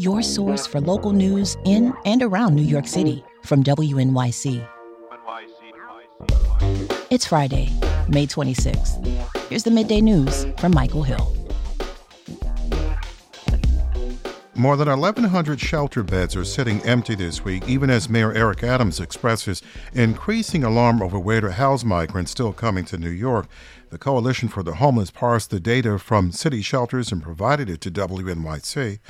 your source for local news in and around New York City from WNYC. It's Friday, May 26th. Here's the midday news from Michael Hill. More than 1,100 shelter beds are sitting empty this week, even as Mayor Eric Adams expresses increasing alarm over where to house migrants still coming to New York. The Coalition for the Homeless parsed the data from city shelters and provided it to WNYC.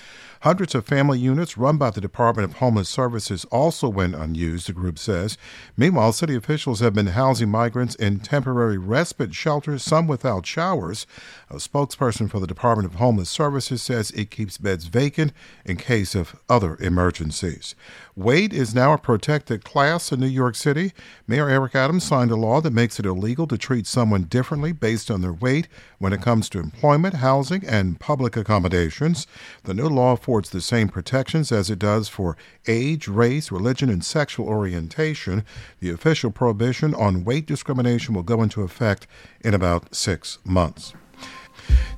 Hundreds of family units run by the Department of Homeless Services also went unused, the group says. Meanwhile, city officials have been housing migrants in temporary respite shelters, some without showers. A spokesperson for the Department of Homeless Services says it keeps beds vacant in case of other emergencies. Wade is now a protected class in New York City. Mayor Eric Adams signed a law that makes it illegal to treat someone differently based on their weight when it comes to employment, housing, and public accommodations. The new law affords the same protections as it does for age, race, religion, and sexual orientation. The official prohibition on weight discrimination will go into effect in about six months.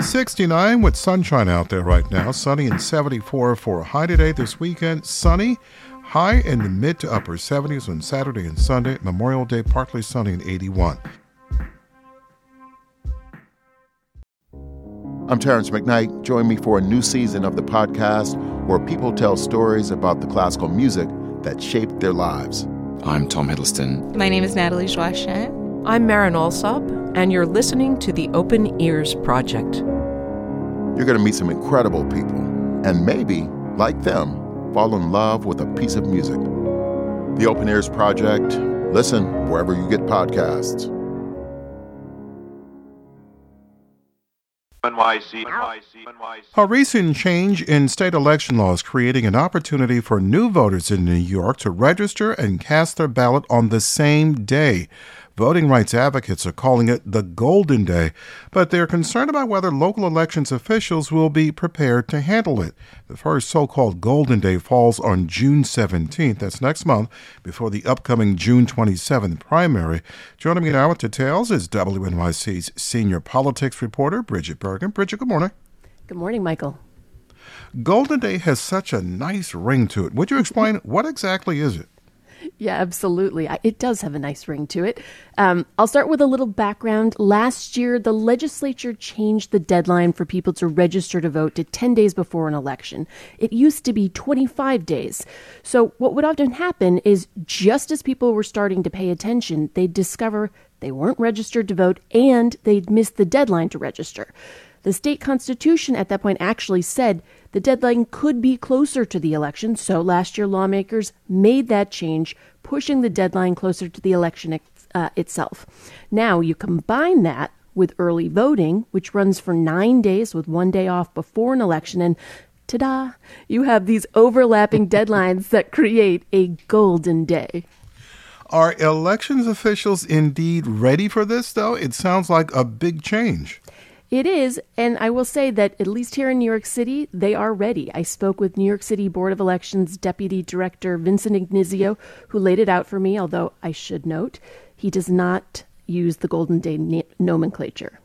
69 with sunshine out there right now. Sunny and 74 for a high today this weekend. Sunny. High in the mid to upper 70s on Saturday and Sunday. Memorial Day partly sunny and 81. I'm Terrance McKnight. Join me for a new season of the podcast where people tell stories about the classical music that shaped their lives. I'm Tom Hiddleston. My name is Natalie Joachim. I'm Marin Alsop, and you're listening to the Open Ears Project. You're going to meet some incredible people, and maybe, like them, fall in love with a piece of music. The Open Ears Project. Listen wherever you get podcasts. NYC, NYC, NYC. A recent change in state election laws creating an opportunity for new voters in New York to register and cast their ballot on the same day. Voting rights advocates are calling it the Golden Day, but they're concerned about whether local elections officials will be prepared to handle it. The first so called Golden Day falls on June 17th, that's next month, before the upcoming June 27th primary. Joining me now with details is WNYC's senior politics reporter, Brigid Bergin. Brigid, good morning. Good morning, Michael. Golden Day has such a nice ring to it. Would you explain what exactly is it? Yeah, absolutely. It does have a nice ring to it. Um, I'll start with a little background. Last year, the legislature changed the deadline for people to register to vote to 10 days before an election. It used to be 25 days. So, what would often happen is just as people were starting to pay attention, they'd discover they weren't registered to vote and they'd missed the deadline to register. The state constitution at that point actually said the deadline could be closer to the election, so last year lawmakers made that change, pushing the deadline closer to the election uh, itself. Now you combine that with early voting, which runs for nine days with one day off before an election, and ta da, you have these overlapping deadlines that create a golden day. Are elections officials indeed ready for this, though? It sounds like a big change. It is, and I will say that at least here in New York City, they are ready. I spoke with New York City Board of Elections Deputy Director Vincent Ignizio, who laid it out for me, although I should note he does not use the Golden Day na- nomenclature.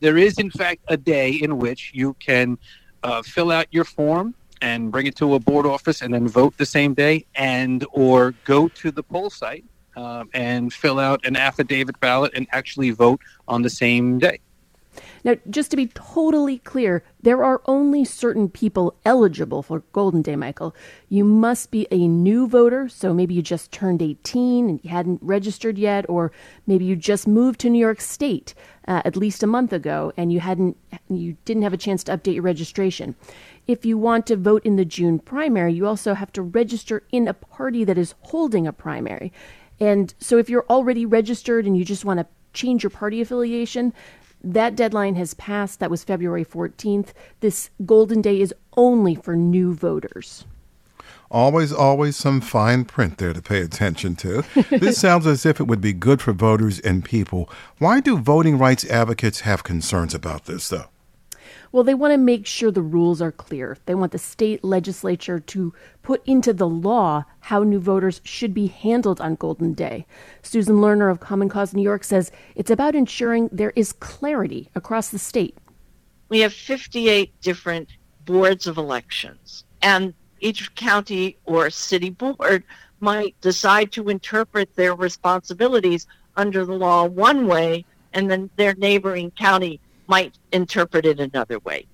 There is, in fact, a day in which you can uh, fill out your form and bring it to a board office and then vote the same day and or go to the poll site um, and fill out an affidavit ballot and actually vote on the same day. Now, just to be totally clear, there are only certain people eligible for Golden Day, Michael. You must be a new voter, so maybe you just turned 18 and you hadn't registered yet, or maybe you just moved to New York State uh, at least a month ago and you hadn't you didn't have a chance to update your registration. If you want to vote in the June primary, you also have to register in a party that is holding a primary. And so if you're already registered and you just want to change your party affiliation, that deadline has passed. That was February 14th. This Golden Day is only for new voters. Always, always some fine print there to pay attention to. this sounds as if it would be good for voters and people. Why do voting rights advocates have concerns about this, though? Well, they want to make sure the rules are clear. They want the state legislature to put into the law how new voters should be handled on Golden Day. Susan Lerner of Common Cause New York says it's about ensuring there is clarity across the state. We have 58 different boards of elections, and each county or city board might decide to interpret their responsibilities under the law one way, and then their neighboring county might interpret it another way.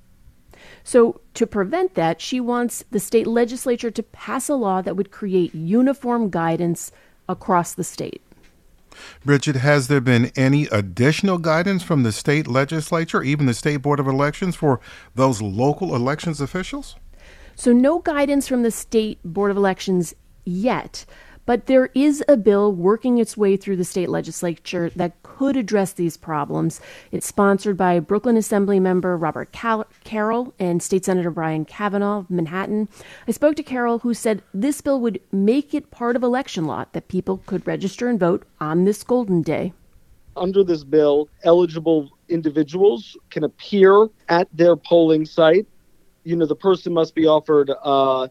So, to prevent that, she wants the state legislature to pass a law that would create uniform guidance across the state. Brigid, has there been any additional guidance from the state legislature, even the State Board of Elections, for those local elections officials? So, no guidance from the State Board of Elections yet. But there is a bill working its way through the state legislature that could address these problems. It's sponsored by Brooklyn Assembly member Robert Carroll and State Senator Brian Kavanagh of Manhattan. I spoke to Carroll, who said this bill would make it part of election law that people could register and vote on this golden day. Under this bill, eligible individuals can appear at their polling site. You know, the person must be offered uh,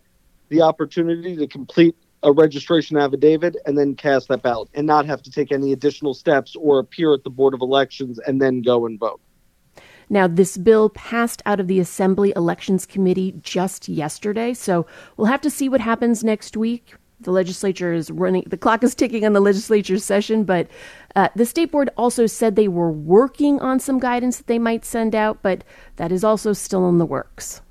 the opportunity to complete a registration affidavit and then cast that ballot and not have to take any additional steps or appear at the Board of Elections and then go and vote. Now, this bill passed out of the Assembly Elections Committee just yesterday, so we'll have to see what happens next week. The legislature is running, the clock is ticking on the legislature's session, but uh, the state board also said they were working on some guidance that they might send out, but that is also still in the works.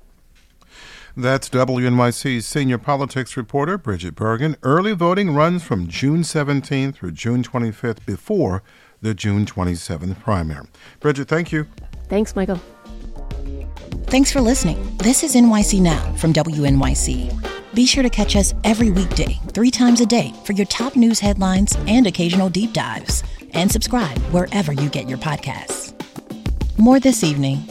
That's WNYC's senior politics reporter, Brigid Bergin. Early voting runs from June 17th through June 25th before the June 27th primary. Brigid, thank you. Thanks, Michael. Thanks for listening. This is NYC Now from WNYC. Be sure to catch us every weekday, three times a day, for your top news headlines and occasional deep dives. And subscribe wherever you get your podcasts. More this evening